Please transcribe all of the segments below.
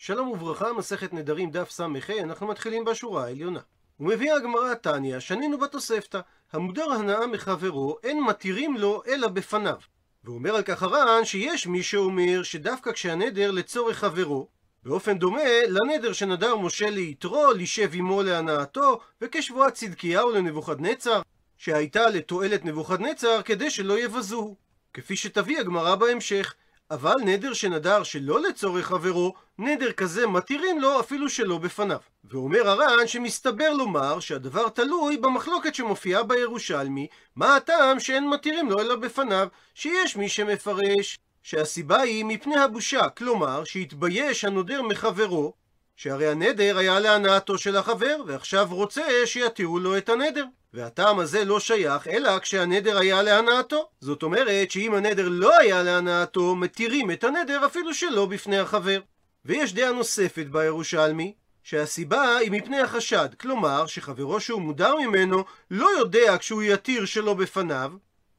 שלום וברכה, מסכת נדרים דף ס"ה, אנחנו מתחילים בשורה העליונה. ומביאה הגמרא תניא, שנינו בתוספתא, המודר הנאה מחברו, אין מתירים לו אלא בפניו. ואומר על כך הר"ן שיש מי שאומר שדווקא כשהנדר לצורך חברו, באופן דומה לנדר שנדר משה ליתרו, לישב עמו להנאתו, וכשבועת צדקיהו לנבוכדנצר, שהייתה לתועלת נבוכדנצר כדי שלא יבזוהו. כפי שתביא הגמרא בהמשך. אבל נדר שנדר שלא לצורך חברו, נדר כזה מתירים לו אפילו שלא בפניו. ואומר הר"ן שמסתבר לומר שהדבר תלוי במחלוקת שמופיעה בירושלמי, מה הטעם שאין מתירים לו אלא בפניו, שיש מי שמפרש שהסיבה היא מפני הבושה, כלומר שהתבייש הנודר מחברו, שהרי הנדר היה להנאתו של החבר, ועכשיו רוצה שיתירו לו את הנדר. והטעם הזה לא שייך, אלא כשהנדר היה להנאתו. זאת אומרת שאם הנדר לא היה להנאתו, מתירים את הנדר אפילו שלא בפני החבר. ויש דעה נוספת בירושלמי, שהסיבה היא מפני החשד, כלומר שחברו שהוא מודר ממנו לא יודע כשהוא יתיר שלא בפניו,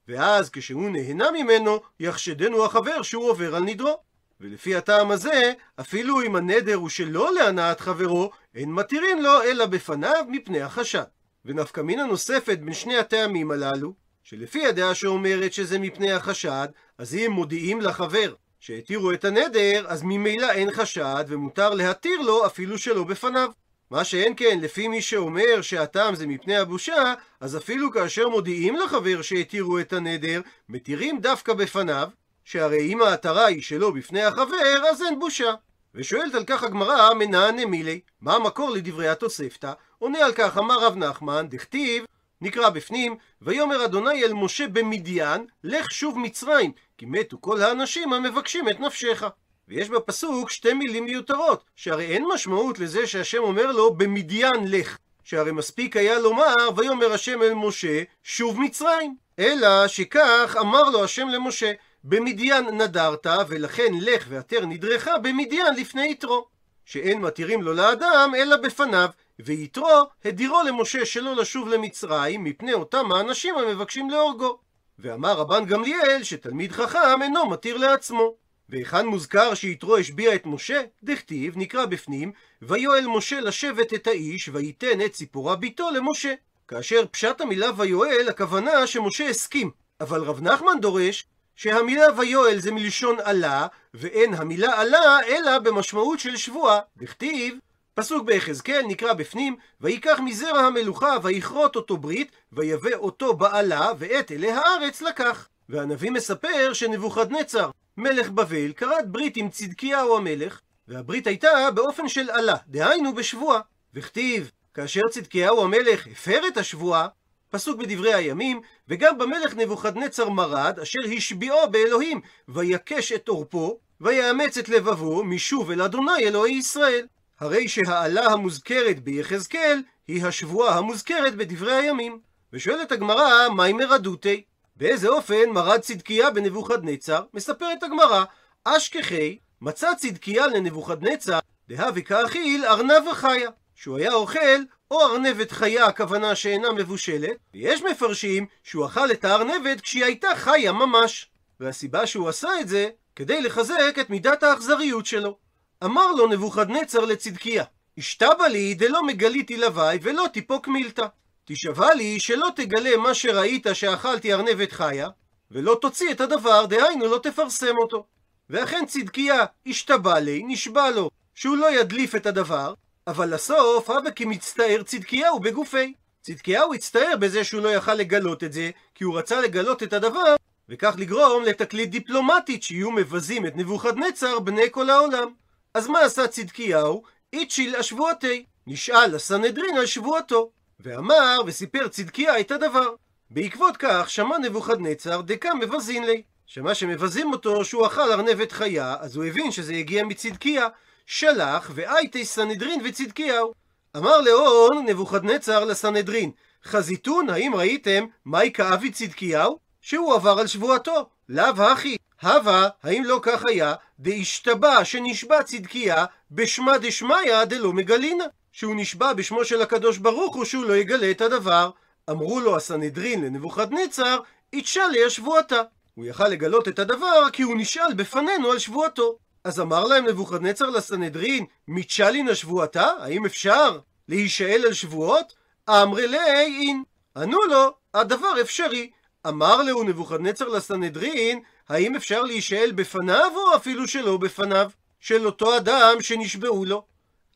ואז כשהוא נהנה ממנו, יחשדנו החבר שהוא עובר על נדרו. ולפי הטעם הזה, אפילו אם הנדר הוא שלא להנאת חברו, אין מתירים לו אלא בפניו מפני החשד. ונפקא מינה נוספת בין שני הטעמים הללו, שלפי הדעה שאומרת שזה מפני החשד, אז אם מודיעים לחבר שהתירו את הנדר, אז ממילא אין חשד, ומותר להתיר לו אפילו שלא בפניו. מה שאין כן, לפי מי שאומר שהטעם זה מפני הבושה, אז אפילו כאשר מודיעים לחבר שהתירו את הנדר, מתירים דווקא בפניו, שהרי אם ההתרה היא שלא בפני החבר, אז אין בושה. ושואלת על כך הגמרא, מנענה מילי, מה המקור לדברי התוספתא? עונה על כך, אמר רב נחמן, דכתיב, נקרא בפנים, ויאמר אדוני אל משה במדיין, לך שוב מצרים, כי מתו כל האנשים המבקשים את נפשך. ויש בפסוק שתי מילים מיותרות, שהרי אין משמעות לזה שהשם אומר לו במדיין לך, שהרי מספיק היה לומר ויאמר השם אל משה שוב מצרים, אלא שכך אמר לו השם למשה במדיין נדרת ולכן לך ועתר נדרך במדיין לפני יתרו, שאין מתירים לו לאדם אלא בפניו, ויתרו הדירו למשה שלא לשוב למצרים מפני אותם האנשים המבקשים להורגו. ואמר רבן גמליאל שתלמיד חכם אינו מתיר לעצמו. והיכן מוזכר שיתרו השביע את משה? דכתיב, נקרא בפנים, ויואל משה לשבת את האיש, וייתן את ציפורה ביתו למשה. כאשר פשט המילה ויואל, הכוונה שמשה הסכים. אבל רב נחמן דורש שהמילה ויואל זה מלשון עלה, ואין המילה עלה אלא במשמעות של שבועה. דכתיב, פסוק ביחזקאל נקרא בפנים, ויקח מזרע המלוכה ויכרות אותו ברית, ויבא אותו בעלה, ואת אלי הארץ לקח. והנביא מספר שנבוכדנצר, מלך בבל, כרת ברית עם צדקיהו המלך, והברית הייתה באופן של עלה, דהיינו בשבועה. וכתיב, כאשר צדקיהו המלך הפר את השבועה, פסוק בדברי הימים, וגם במלך נבוכדנצר מרד, אשר השביעו באלוהים, ויכש את עורפו, ויאמץ את לבבו משוב אל אדוני אלוהי ישראל. הרי שהעלה המוזכרת ביחזקאל, היא השבועה המוזכרת בדברי הימים. ושואלת הגמרא, מהי מרדותי? באיזה אופן מרד צדקיה בנבוכדנצר? מספרת הגמרא, אשכחי מצא צדקיה לנבוכדנצר, דהבי כאכיל ארנב וחיה, שהוא היה אוכל או ארנבת חיה, הכוונה שאינה מבושלת, ויש מפרשים שהוא אכל את הארנבת כשהיא הייתה חיה ממש. והסיבה שהוא עשה את זה, כדי לחזק את מידת האכזריות שלו. אמר לו נבוכדנצר לצדקיה, השתבע לי דלא מגליתי לוואי ולא תיפוק מילתא. תשבע לי שלא תגלה מה שראית שאכלתי ארנבת חיה, ולא תוציא את הדבר, דהיינו לא תפרסם אותו. ואכן צדקיה השתבע לי, נשבע לו, שהוא לא ידליף את הדבר, אבל לסוף, הווה כי מצטער צדקיהו בגופי. צדקיהו הצטער בזה שהוא לא יכל לגלות את זה, כי הוא רצה לגלות את הדבר, וכך לגרום לתקליט דיפלומטית שיהיו מבזים את נבוכדנצר בני כל העולם. אז מה עשה צדקיהו? איצ'יל השבועתי. נשאל הסנהדרין על שבועתו. ואמר וסיפר צדקיה את הדבר. בעקבות כך שמע נבוכדנצר דקה מבזין לי. שמע שמבזים אותו שהוא אכל ארנבת חיה, אז הוא הבין שזה הגיע מצדקיה. שלח ואייתי סנהדרין וצדקיהו. אמר לאון נבוכדנצר לסנהדרין, חזיתון, האם ראיתם מהי כאבי צדקיהו? שהוא עבר על שבועתו. לאו הכי, הווה, האם לא כך היה, דהשתבע שנשבע צדקיה בשמה דשמיא דלא מגלינה. שהוא נשבע בשמו של הקדוש ברוך הוא שהוא לא יגלה את הדבר. אמרו לו הסנהדרין לנבוכדנצר, יתשאלי השבועתה. הוא יכל לגלות את הדבר כי הוא נשאל בפנינו על שבועתו. אז אמר להם נבוכדנצר לסנהדרין, מצ'לין השבועתה? האם אפשר להישאל על שבועות? אמרי לי אין. ענו לו, הדבר אפשרי. אמר לו נבוכדנצר לסנהדרין, האם אפשר להישאל בפניו או אפילו שלא בפניו? של אותו אדם שנשבעו לו.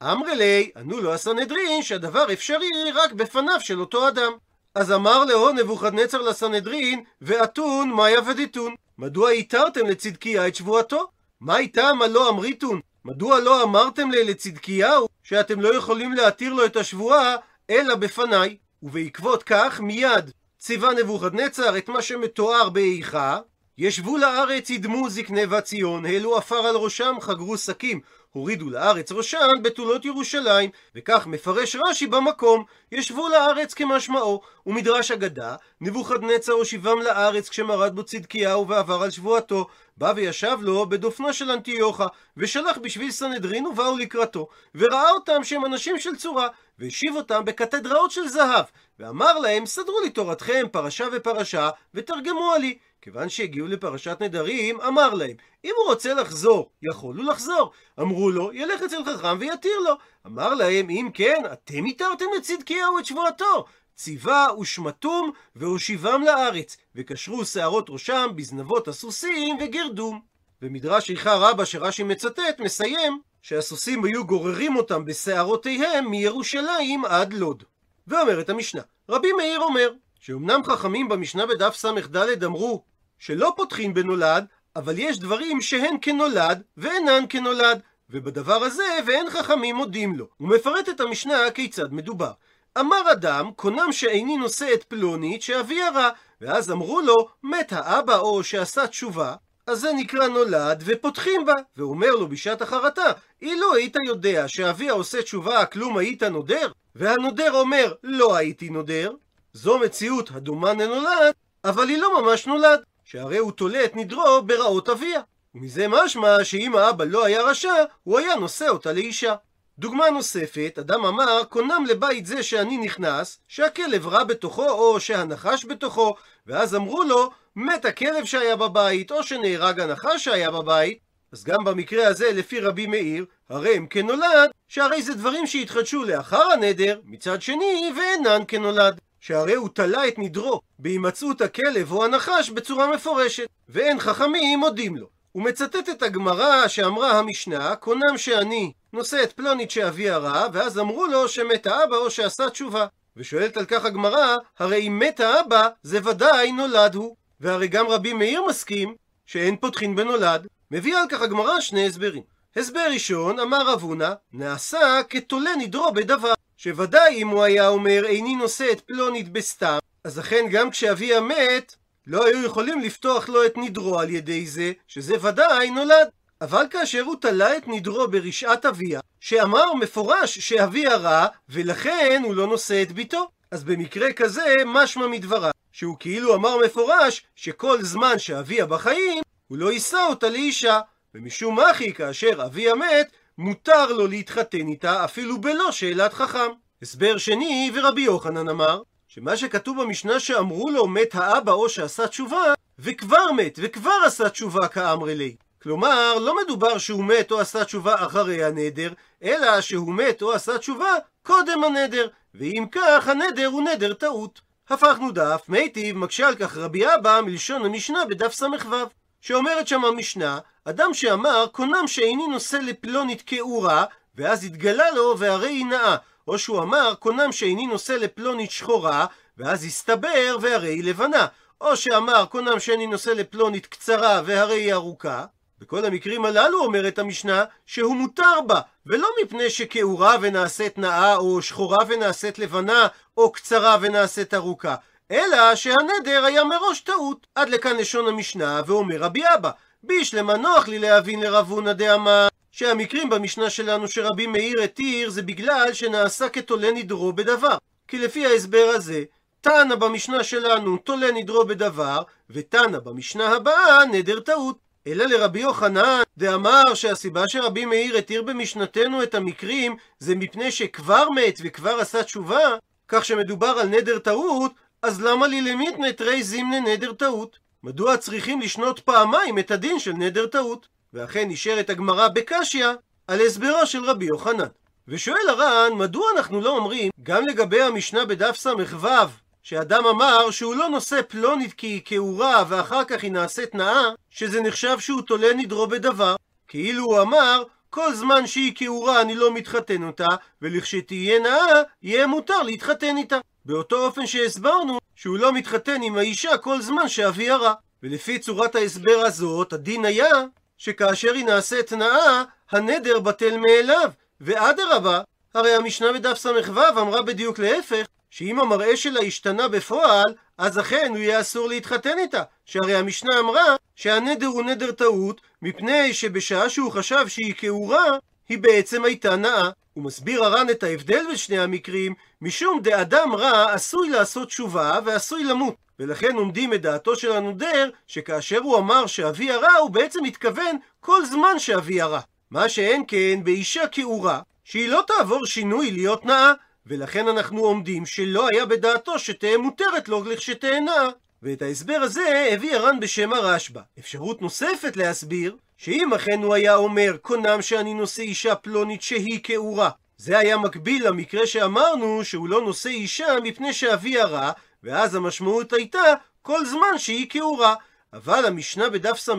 אמרי לי, ענו לו הסנהדרין שהדבר אפשרי רק בפניו של אותו אדם. אז אמר לו נבוכדנצר לסנהדרין, ואתון מאיה ודיתון. מדוע התרתם לצדקיה את שבועתו? מה איתם הלא אמריתון? מדוע לא אמרתם לי לצדקיהו שאתם לא יכולים להתיר לו את השבועה אלא בפניי? ובעקבות כך מיד ציווה נבוכדנצר את מה שמתואר באיכה ישבו לארץ, ידמו זקני בת ציון, העלו עפר על ראשם, חגרו שקים, הורידו לארץ ראשן בתולות ירושלים, וכך מפרש רש"י במקום, ישבו לארץ כמשמעו, ומדרש אגדה, נבוכדנצר הושיבם לארץ כשמרד בו צדקיהו ועבר על שבועתו, בא וישב לו בדופנו של אנטיוכה, ושלח בשביל סנהדרין ובאו לקראתו, וראה אותם שהם אנשים של צורה, והשיב אותם בקתדראות של זהב, ואמר להם, סדרו לי תורתכם פרשה ופרשה, ותרגמו עלי. כיוון שהגיעו לפרשת נדרים, אמר להם, אם הוא רוצה לחזור, יכול הוא לחזור. אמרו לו, ילך אצל חכם ויתיר לו. אמר להם, אם כן, אתם התרתם לצדקיהו את שבועתו. ציווה ושמטום והושיבם לארץ, וקשרו שערות ראשם בזנבות הסוסים וגרדום. ומדרש איכה רבה שרש"י מצטט, מסיים שהסוסים היו גוררים אותם בשערותיהם מירושלים עד לוד. ואומרת המשנה, רבי מאיר אומר, שאומנם חכמים במשנה בדף ס"ד אמרו שלא פותחים בנולד, אבל יש דברים שהן כנולד ואינן כנולד, ובדבר הזה ואין חכמים מודים לו. הוא מפרט את המשנה כיצד מדובר. אמר אדם, קונם שאיני נושא את פלונית שאבי הרע, ואז אמרו לו, מת האבא או שעשה תשובה, אז זה נקרא נולד, ופותחים בה. ואומר לו בשעת החרטה, אילו היית יודע שאבי העושה תשובה, כלום היית נודר? והנודר אומר, לא הייתי נודר. זו מציאות הדומה לנולד, אבל היא לא ממש נולד. שהרי הוא תולה את נדרו ברעות אביה. ומזה משמע שאם האבא לא היה רשע, הוא היה נושא אותה לאישה. דוגמה נוספת, אדם אמר, קונם לבית זה שאני נכנס, שהכלב רע בתוכו או שהנחש בתוכו, ואז אמרו לו, מת הכלב שהיה בבית, או שנהרג הנחש שהיה בבית, אז גם במקרה הזה, לפי רבי מאיר, הרי הם כנולד, שהרי זה דברים שהתחדשו לאחר הנדר, מצד שני, ואינן כנולד. שהרי הוא תלה את נדרו בהימצאות הכלב או הנחש בצורה מפורשת, ואין חכמים מודים לו. הוא מצטט את הגמרא שאמרה המשנה, קונם שאני נושא את פלונית שאבי הרע, ואז אמרו לו שמת האבא או שעשה תשובה. ושואלת על כך הגמרא, הרי אם מת האבא, זה ודאי נולד הוא. והרי גם רבי מאיר מסכים שאין פותחין בנולד. מביא על כך הגמרא שני הסברים. הסבר ראשון, אמר רב הונא, נעשה כתולה נדרו בדבר. שוודאי אם הוא היה אומר איני נושא את פלונית בסתם, אז אכן גם כשאביה מת, לא היו יכולים לפתוח לו את נדרו על ידי זה, שזה ודאי נולד. אבל כאשר הוא תלה את נדרו ברשעת אביה, שאמר מפורש שאביה רע, ולכן הוא לא נושא את ביתו. אז במקרה כזה, משמע מדברה, שהוא כאילו אמר מפורש, שכל זמן שאביה בחיים, הוא לא יישא אותה לאישה. ומשום מחי, כאשר אביה מת, מותר לו להתחתן איתה אפילו בלא שאלת חכם. הסבר שני, ורבי יוחנן אמר, שמה שכתוב במשנה שאמרו לו מת האבא או שעשה תשובה, וכבר מת, וכבר עשה תשובה כאמרי לי. כלומר, לא מדובר שהוא מת או עשה תשובה אחרי הנדר, אלא שהוא מת או עשה תשובה קודם הנדר, ואם כך הנדר הוא נדר טעות. הפכנו דף, מיטיב מקשה על כך רבי אבא מלשון המשנה בדף ס"ו, שאומרת שם המשנה, אדם שאמר, קונם שאיני נושא לפלונית כאורה, ואז התגלה לו והרי היא נאה. או שהוא אמר, קונם שאיני נושא לפלונית שחורה, ואז הסתבר והרי היא לבנה. או שאמר, קונם שאיני נושא לפלונית קצרה והרי היא ארוכה. בכל המקרים הללו אומרת המשנה שהוא מותר בה, ולא מפני שכעורה ונעשית נאה, או שחורה ונעשית לבנה, או קצרה ונעשית ארוכה, אלא שהנדר היה מראש טעות. עד לכאן לשון המשנה, ואומר רבי אבא, בישלמה נוח לי להבין לרב הונא דאמר שהמקרים במשנה שלנו שרבי מאיר התיר זה בגלל שנעשה כתולה נדרו בדבר. כי לפי ההסבר הזה, תנא במשנה שלנו תולה נדרו בדבר, ותנא במשנה הבאה נדר טעות. אלא לרבי יוחנן, דאמר שהסיבה שרבי מאיר התיר במשנתנו את המקרים זה מפני שכבר מת וכבר עשה תשובה, כך שמדובר על נדר טעות, אז למה לי למיתנא תרי זימנה נדר טעות? מדוע צריכים לשנות פעמיים את הדין של נדר טעות? ואכן נשארת הגמרא בקשיא על הסברו של רבי יוחנן. ושואל הר"ן, מדוע אנחנו לא אומרים גם לגבי המשנה בדף ס"ו, שאדם אמר שהוא לא נושא פלונית כי היא כעורה ואחר כך היא נעשית נאה, שזה נחשב שהוא תולה נדרו בדבר. כאילו הוא אמר, כל זמן שהיא כעורה אני לא מתחתן אותה, ולכשתהיה נאה, יהיה מותר להתחתן איתה. באותו אופן שהסברנו שהוא לא מתחתן עם האישה כל זמן שאבי הרע. ולפי צורת ההסבר הזאת, הדין היה שכאשר היא נעשית נאה, הנדר בטל מאליו, ואדרבה, הרי המשנה בדף ס"ו אמרה בדיוק להפך, שאם המראה שלה השתנה בפועל, אז אכן הוא יהיה אסור להתחתן איתה. שהרי המשנה אמרה שהנדר הוא נדר טעות, מפני שבשעה שהוא חשב שהיא כעורה, היא בעצם הייתה נאה. הוא מסביר הר"ן את ההבדל בין שני המקרים, משום דאדם רע עשוי לעשות תשובה ועשוי למות. ולכן עומדים את דעתו של הנודר, שכאשר הוא אמר שאבי הרע, הוא בעצם מתכוון כל זמן שאבי הרע. מה שאין כן באישה כעורה, שהיא לא תעבור שינוי להיות נאה, ולכן אנחנו עומדים שלא היה בדעתו שתהא מותרת לו לכשתהנה. ואת ההסבר הזה הביא הר"ן בשם הרשב"א. אפשרות נוספת להסביר, שאם אכן הוא היה אומר, קונם שאני נושא אישה פלונית שהיא כעורה, זה היה מקביל למקרה שאמרנו שהוא לא נושא אישה מפני שאבי הרע, ואז המשמעות הייתה כל זמן שהיא כעורה. אבל המשנה בדף ס"ו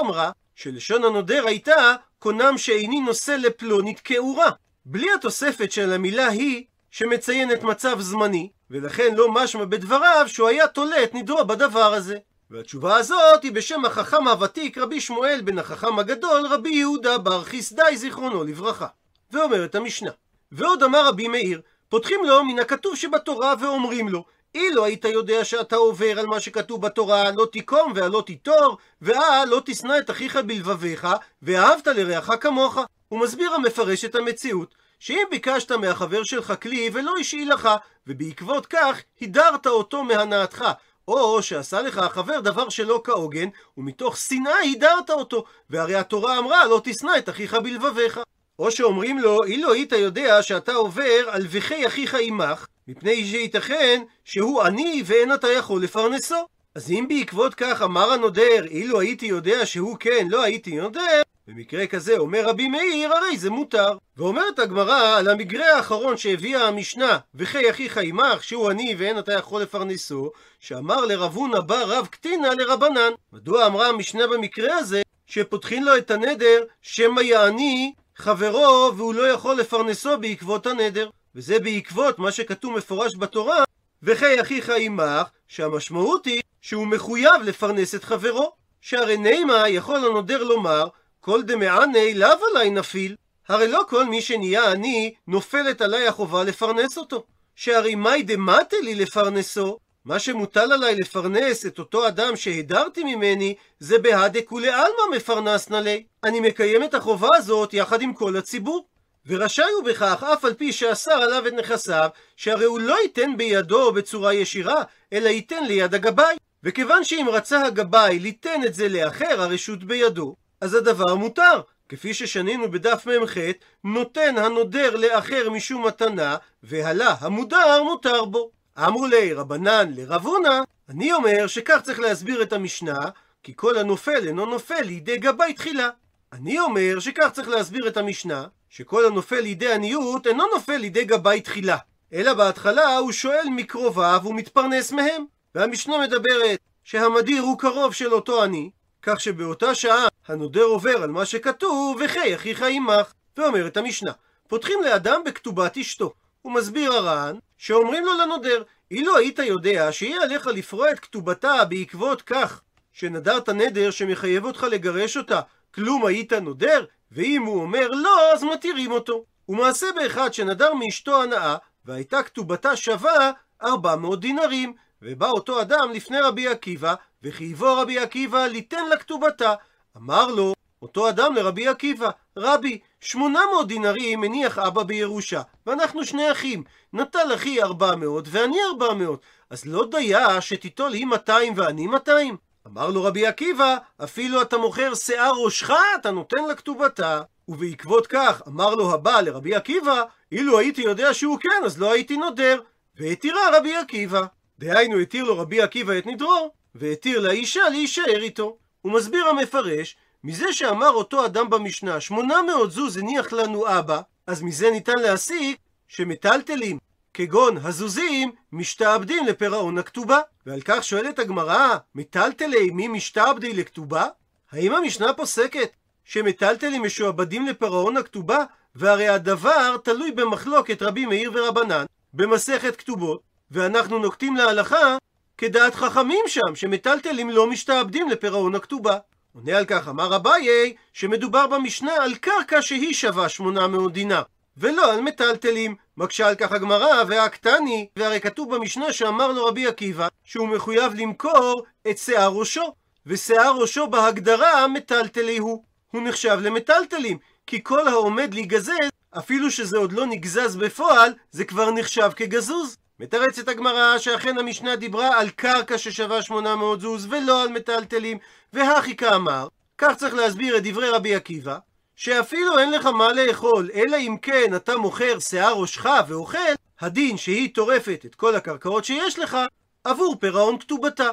אמרה שלשון הנודר הייתה קונם שאיני נושא לפלונית כעורה. בלי התוספת של המילה היא שמציינת מצב זמני, ולכן לא משמע בדבריו שהוא היה תולה את נדרו בדבר הזה. והתשובה הזאת היא בשם החכם הוותיק רבי שמואל בן החכם הגדול רבי יהודה בר חסדאי זיכרונו לברכה. ואומרת המשנה, ועוד אמר רבי מאיר, פותחים לו מן הכתוב שבתורה ואומרים לו, אילו היית יודע שאתה עובר על מה שכתוב בתורה, לא תיקום והלא תיטור, ואה לא תשנא את אחיך בלבביך, ואהבת לרעך כמוך. הוא מסביר המפרש את המציאות, שאם ביקשת מהחבר שלך כלי ולא השאיל לך, ובעקבות כך הידרת אותו מהנאתך, או שעשה לך החבר דבר שלא כהוגן, ומתוך שנאה הידרת אותו, והרי התורה אמרה לא תשנא את אחיך בלבביך. או שאומרים לו, אילו היית יודע שאתה עובר על וכי אחיך עמך, מפני שייתכן שהוא עני ואין אתה יכול לפרנסו. אז אם בעקבות כך אמר הנודר, אילו הייתי יודע שהוא כן, לא הייתי נודר, במקרה כזה אומר רבי מאיר, הרי זה מותר. ואומרת הגמרא על המקרה האחרון שהביאה המשנה, וכי אחיך עמך, שהוא עני ואין אתה יכול לפרנסו, שאמר לרבונה בא רב קטינה לרבנן. מדוע אמרה המשנה במקרה הזה, שפותחין לו את הנדר, שמא יעני חברו והוא לא יכול לפרנסו בעקבות הנדר. וזה בעקבות מה שכתוב מפורש בתורה, וכי אחיך עמך, שהמשמעות היא שהוא מחויב לפרנס את חברו. שהרי נימה יכול הנודר לומר, כל דמעני לאו עלי נפיל. הרי לא כל מי שנהיה עני, נופלת עלי החובה לפרנס אותו. שהרי מאי דמטה לי לפרנסו, מה שמוטל עליי לפרנס את אותו אדם שהדרתי ממני, זה בהדה כולי עלמא מפרנסנה לי. אני מקיים את החובה הזאת יחד עם כל הציבור. ורשאי הוא בכך, אף על פי שאסר עליו את נכסיו, שהרי הוא לא ייתן בידו בצורה ישירה, אלא ייתן ליד הגבאי. וכיוון שאם רצה הגבאי ליתן את זה לאחר, הרשות בידו, אז הדבר מותר. כפי ששנינו בדף מ"ח, נותן הנודר לאחר משום מתנה, והלה המודר מותר בו. אמרו לי רבנן לרבונה, אני אומר שכך צריך להסביר את המשנה, כי כל הנופל אינו נופל לידי גבאי תחילה. אני אומר שכך צריך להסביר את המשנה, שכל הנופל לידי עניות אינו נופל לידי גבאי תחילה, אלא בהתחלה הוא שואל מקרוביו ומתפרנס מהם. והמשנה מדברת שהמדיר הוא קרוב של אותו עני, כך שבאותה שעה הנודר עובר על מה שכתוב, וחי אחיך עמך. ואומרת המשנה, פותחים לאדם בכתובת אשתו. הוא מסביר הר"ן, שאומרים לו לנודר, אילו היית יודע שיהיה עליך לפרוע את כתובתה בעקבות כך שנדרת נדר שמחייב אותך לגרש אותה, כלום היית נודר? ואם הוא אומר לא, אז מתירים אותו. ומעשה באחד שנדר מאשתו הנאה, והייתה כתובתה שווה 400 דינרים, ובא אותו אדם לפני רבי עקיבא, וחייבו רבי עקיבא ליתן לה כתובתה. אמר לו אותו אדם לרבי עקיבא, רבי, 800 דינרים מניח אבא בירושה, ואנחנו שני אחים, נטל אחי 400 ואני 400, אז לא דייה שתיטול היא 200 ואני 200? אמר לו רבי עקיבא, אפילו אתה מוכר שיער ראשך, אתה נותן לה כתובתה. ובעקבות כך אמר לו הבעל לרבי עקיבא, אילו הייתי יודע שהוא כן, אז לא הייתי נודר. והתירה רבי עקיבא. דהיינו, התיר לו רבי עקיבא את נדרו, והתיר לאישה להישאר איתו. הוא מסביר המפרש, מזה שאמר אותו אדם במשנה, 800 זוז הניח לנו אבא, אז מזה ניתן להסיק שמטלטלים, כגון הזוזים, משתעבדים לפירעון הכתובה. ועל כך שואלת הגמרא, מטלטלי מי משתעבדי לכתובה? האם המשנה פוסקת שמטלטלים משועבדים לפירעון הכתובה? והרי הדבר תלוי במחלוקת רבי מאיר ורבנן במסכת כתובות, ואנחנו נוקטים להלכה כדעת חכמים שם, שמטלטלים לא משתעבדים לפירעון הכתובה. עונה על כך אמר אביי, שמדובר במשנה על קרקע שהיא שווה 800 דינר, ולא על מטלטלים. מקשה על כך הגמרא, והקטני, והרי כתוב במשנה שאמר לו רבי עקיבא, שהוא מחויב למכור את שיער ראשו, ושיער ראשו בהגדרה מטלטלי הוא. הוא נחשב למטלטלים, כי כל העומד להיגזז, אפילו שזה עוד לא נגזז בפועל, זה כבר נחשב כגזוז. מתרצת הגמרא שאכן המשנה דיברה על קרקע ששווה 800 זוז ולא על מטלטלים, והכי כאמר, כך צריך להסביר את דברי רבי עקיבא, שאפילו אין לך מה לאכול, אלא אם כן אתה מוכר שיער ראשך ואוכל, הדין שהיא טורפת את כל הקרקעות שיש לך, עבור פירעון כתובתה.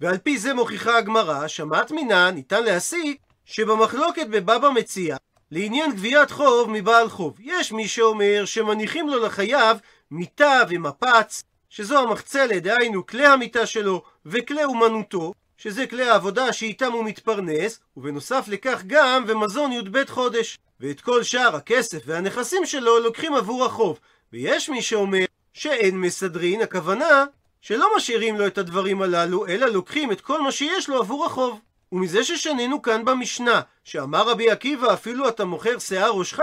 ועל פי זה מוכיחה הגמרא, שמעת מינה ניתן להסיק שבמחלוקת בבבא מציע, לעניין גביית חוב מבעל חוב, יש מי שאומר שמניחים לו לחייב מיטה ומפץ, שזו המחצלת, דהיינו כלי המיטה שלו וכלי אומנותו, שזה כלי העבודה שאיתם הוא מתפרנס, ובנוסף לכך גם ומזון י"ב חודש. ואת כל שאר הכסף והנכסים שלו לוקחים עבור החוב. ויש מי שאומר שאין מסדרין, הכוונה שלא משאירים לו את הדברים הללו, אלא לוקחים את כל מה שיש לו עבור החוב. ומזה ששנינו כאן במשנה, שאמר רבי עקיבא אפילו אתה מוכר שיער ראשך,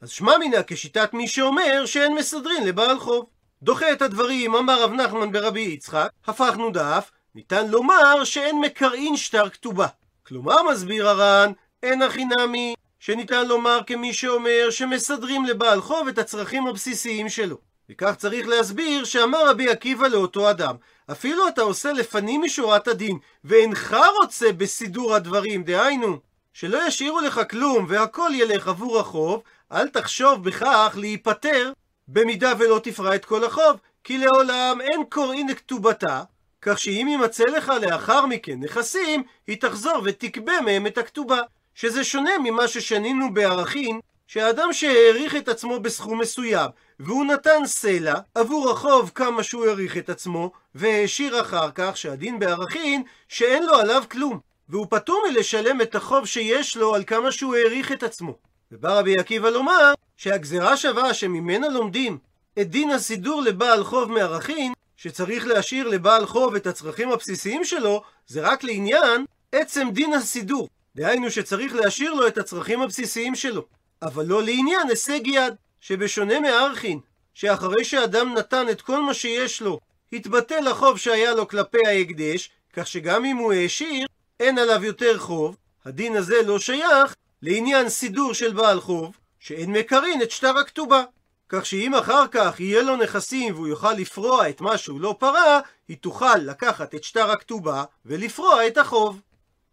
אז שמע מינא כשיטת מי שאומר שאין מסדרין לבעל חוב. דוחה את הדברים, אמר רב נחמן ברבי יצחק, הפכנו דף, ניתן לומר שאין מקראין שטר כתובה. כלומר, מסביר הר"ן, אין הכי נמי, שניתן לומר כמי שאומר שמסדרים לבעל חוב את הצרכים הבסיסיים שלו. וכך צריך להסביר שאמר רבי עקיבא לאותו אדם, אפילו אתה עושה לפנים משורת הדין, ואינך רוצה בסידור הדברים, דהיינו, שלא ישאירו לך כלום והכל ילך עבור החוב, אל תחשוב בכך להיפטר במידה ולא תפרע את כל החוב, כי לעולם אין קוראין לכתובתה, כך שאם יימצא לך לאחר מכן נכסים, היא תחזור ותקבה מהם את הכתובה. שזה שונה ממה ששנינו בערכין, שהאדם שהעריך את עצמו בסכום מסוים, והוא נתן סלע עבור החוב כמה שהוא העריך את עצמו, והשאיר אחר כך שהדין בערכין שאין לו עליו כלום, והוא פטור מלשלם את החוב שיש לו על כמה שהוא העריך את עצמו. ובא רבי עקיבא לומר שהגזרה שווה שממנה לומדים את דין הסידור לבעל חוב מערכין, שצריך להשאיר לבעל חוב את הצרכים הבסיסיים שלו, זה רק לעניין עצם דין הסידור. דהיינו שצריך להשאיר לו את הצרכים הבסיסיים שלו. אבל לא לעניין הישג יד, שבשונה מארכין, שאחרי שאדם נתן את כל מה שיש לו, התבטל החוב שהיה לו כלפי ההקדש, כך שגם אם הוא העשיר, אין עליו יותר חוב, הדין הזה לא שייך לעניין סידור של בעל חוב, שאין מקרין את שטר הכתובה. כך שאם אחר כך יהיה לו נכסים והוא יוכל לפרוע את מה שהוא לא פרע, היא תוכל לקחת את שטר הכתובה ולפרוע את החוב.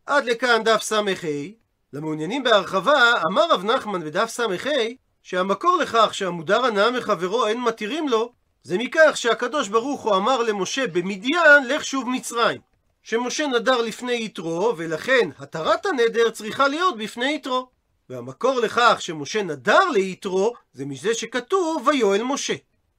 עד לכאן דף ס"ה. למעוניינים בהרחבה, אמר רב נחמן בדף ס"ה שהמקור לכך שהמודר הנאה מחברו אין מתירים לו, זה מכך שהקדוש ברוך הוא אמר למשה במדיין, לך שוב מצרים. שמשה נדר לפני יתרו, ולכן התרת הנדר צריכה להיות בפני יתרו. והמקור לכך שמשה נדר ליתרו, זה מזה שכתוב ויואל משה.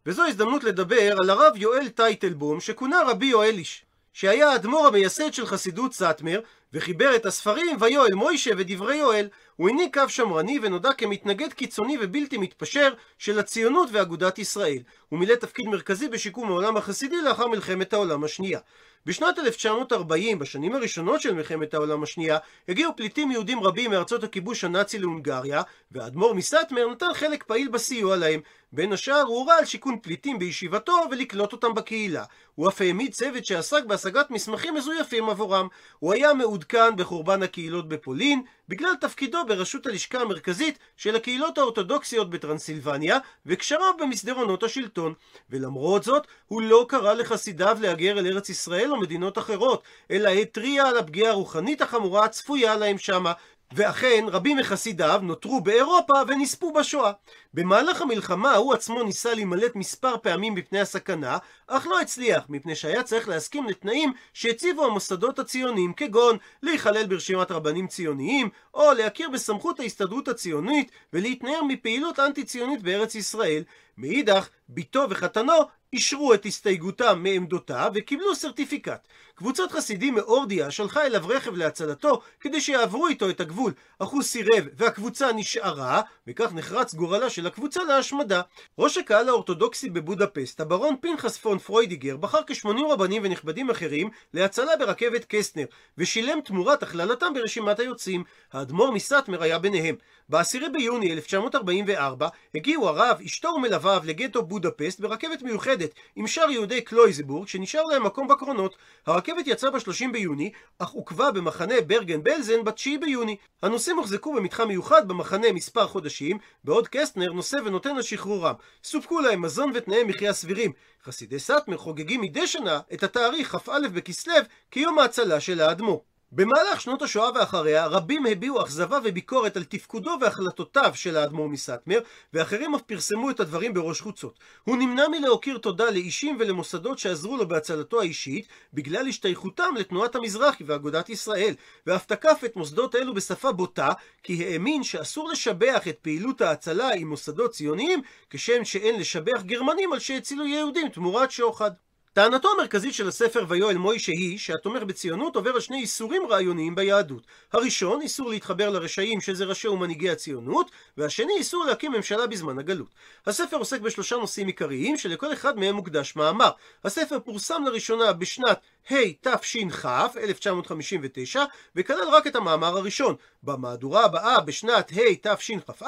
וזו הזדמנות לדבר על הרב יואל טייטלבום, שכונה רבי יואל איש. שהיה האדמו"ר המייסד של חסידות סאטמר, וחיבר את הספרים ויואל מוישה ודברי יואל. הוא העניק קו שמרני ונודע כמתנגד קיצוני ובלתי מתפשר של הציונות ואגודת ישראל. הוא מילא תפקיד מרכזי בשיקום העולם החסידי לאחר מלחמת העולם השנייה. בשנת 1940, בשנים הראשונות של מלחמת העולם השנייה, הגיעו פליטים יהודים רבים מארצות הכיבוש הנאצי להונגריה, והאדמו"ר מסאטמר נתן חלק פעיל בסיוע להם. בין השאר הוא הורה על שיכון פליטים בישיבתו ולקלוט אותם בקהילה. הוא אף העמיד צוות שעסק בהשגת מסמכים מזויפים עבורם. הוא היה מעודכן בחורבן הקהילות בפולין, בגלל תפקידו בראשות הלשכה המרכזית של הקהילות האורתודוקסיות בטרנסילבניה, וקשריו במסדרונות השלטון. ולמרות זאת, הוא לא קרא לחסידיו להגר אל ארץ ישראל או מדינות אחרות, אלא התריע על הפגיעה הרוחנית החמורה הצפויה להם שמה, ואכן רבים מחסידיו נותרו באירופה ונספו בשואה. במהלך המלחמה הוא עצמו ניסה להימלט מספר פעמים מפני הסכנה, אך לא הצליח, מפני שהיה צריך להסכים לתנאים שהציבו המוסדות הציוניים, כגון להיכלל ברשימת רבנים ציוניים, או להכיר בסמכות ההסתדרות הציונית ולהתנער מפעילות אנטי ציונית בארץ ישראל. מאידך, ביתו וחתנו אישרו את הסתייגותם מעמדותיו וקיבלו סרטיפיקט. קבוצת חסידים מאורדיה שלחה אליו רכב להצלתו כדי שיעברו איתו את הגבול, אך הוא סירב והקבוצה נשארה, וכך נחרץ גורלה של הקבוצה להשמדה. ראש הקהל האורתודוקסי בבודפסט, הברון פנחס פון פרוידיגר, בחר כ-80 רבנים ונכבדים אחרים להצלה ברכבת קסטנר, ושילם תמורת הכללתם ברשימת היוצאים. האדמו"ר מסטמר היה ביניהם. ב-10 ביוני 1944 הגיעו הרב, אשתו ומלוויו לגטו בודפסט ברכבת מיוחדת עם שאר יהודי קלויזבורג שנשאר להם מקום בקרונות. הרכבת יצאה ב-30 ביוני, אך עוכבה במחנה ברגן בלזן ב-9 ביוני. הנוסעים הוחזקו במתחם מיוחד במחנה מספר חודשים, בעוד קסטנר נושא ונותן על שחרורם. סופקו להם מזון ותנאי מחיה סבירים. חסידי סאטמר חוגגים מדי שנה את התאריך כ"א בכסלו כיום ההצלה של האדמו"ר. במהלך שנות השואה ואחריה, רבים הביעו אכזבה וביקורת על תפקודו והחלטותיו של האדמו"ר מסטמר, ואחרים אף פרסמו את הדברים בראש חוצות. הוא נמנע מלהכיר תודה לאישים ולמוסדות שעזרו לו בהצלתו האישית, בגלל השתייכותם לתנועת המזרחי ואגודת ישראל, ואף תקף את מוסדות אלו בשפה בוטה, כי האמין שאסור לשבח את פעילות ההצלה עם מוסדות ציוניים, כשם שאין לשבח גרמנים על שהצילו יהודים תמורת שוחד. טענתו המרכזית של הספר ויואל מוישה היא שהתומך בציונות עובר על שני איסורים רעיוניים ביהדות. הראשון, איסור להתחבר לרשעים שזה ראשי ומנהיגי הציונות, והשני, איסור להקים ממשלה בזמן הגלות. הספר עוסק בשלושה נושאים עיקריים שלכל אחד מהם מוקדש מאמר. הספר פורסם לראשונה בשנת התש"כ, 1959, וכלל רק את המאמר הראשון. במהדורה הבאה, בשנת התשכ"א,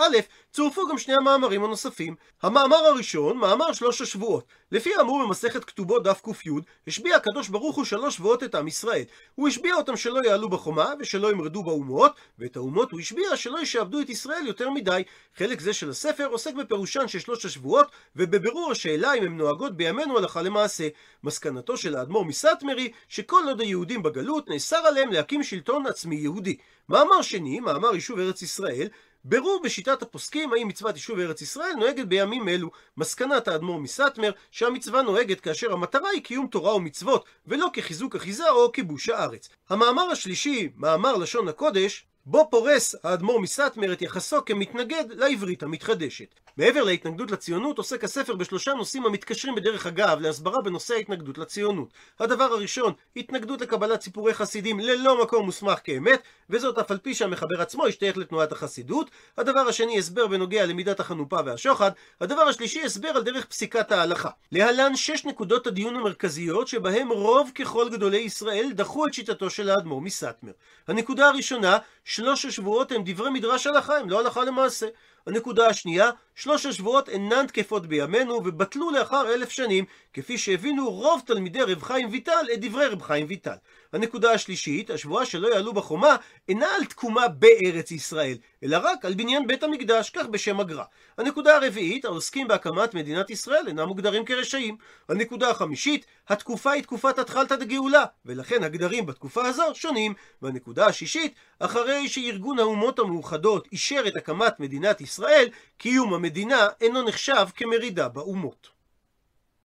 צורפו גם שני המאמרים הנוספים. המאמר הראשון, מאמר שלוש השבועות. לפי האמור במסכת כתובות דף ק"י, השביע הקדוש ברוך הוא שלוש שבועות את עם ישראל. הוא השביע אותם שלא יעלו בחומה, ושלא ימרדו באומות, ואת האומות הוא השביע שלא ישעבדו את ישראל יותר מדי. חלק זה של הספר עוסק בפירושן של שלוש השבועות, ובבירור השאלה אם הן נוהגות בימינו הלכה למעשה. מסקנתו של האדמו"ר מסטמרי, שכל עוד היהודים בגלות נאסר עליהם להקים שלטון עצמי יהודי. מאמר שני, מאמר יישוב ארץ ישראל, ברור בשיטת הפוסקים האם מצוות יישוב ארץ ישראל נוהגת בימים אלו. מסקנת האדמו"ר מסטמר שהמצווה נוהגת כאשר המטרה היא קיום תורה ומצוות ולא כחיזוק אחיזה או כיבוש הארץ. המאמר השלישי, מאמר לשון הקודש, בו פורס האדמו"ר מסטמר את יחסו כמתנגד לעברית המתחדשת. מעבר להתנגדות לציונות, עוסק הספר בשלושה נושאים המתקשרים בדרך אגב להסברה בנושא ההתנגדות לציונות. הדבר הראשון, התנגדות לקבלת סיפורי חסידים ללא מקום מוסמך כאמת, וזאת אף על פי שהמחבר עצמו השתייך לתנועת החסידות. הדבר השני, הסבר בנוגע למידת החנופה והשוחד. הדבר השלישי, הסבר על דרך פסיקת ההלכה. להלן שש נקודות הדיון המרכזיות שבהם רוב ככל גדולי ישראל דחו את שיטתו של האדמו"ר מסטמר. הנקודה הראשונה, שלוש השבועות הם דברי מדרש הלכה, הם לא הלכה למעשה. הנקודה השנייה, שלוש השבועות אינן תקפות בימינו ובטלו לאחר אלף שנים, כפי שהבינו רוב תלמידי רב חיים ויטל את דברי רב חיים ויטל. הנקודה השלישית, השבועה שלא יעלו בחומה, אינה על תקומה בארץ ישראל, אלא רק על בניין בית המקדש, כך בשם הגר"א. הנקודה הרביעית, העוסקים בהקמת מדינת ישראל אינם מוגדרים כרשעים. הנקודה החמישית, התקופה היא תקופת התחלתא דגאולה, ולכן הגדרים בתקופה הזו שונים. והנקודה השישית, אחרי שארגון האומות המאוחדות אישר את הקמת מדינת ישראל, קיום המדינה אינו נחשב כמרידה באומות.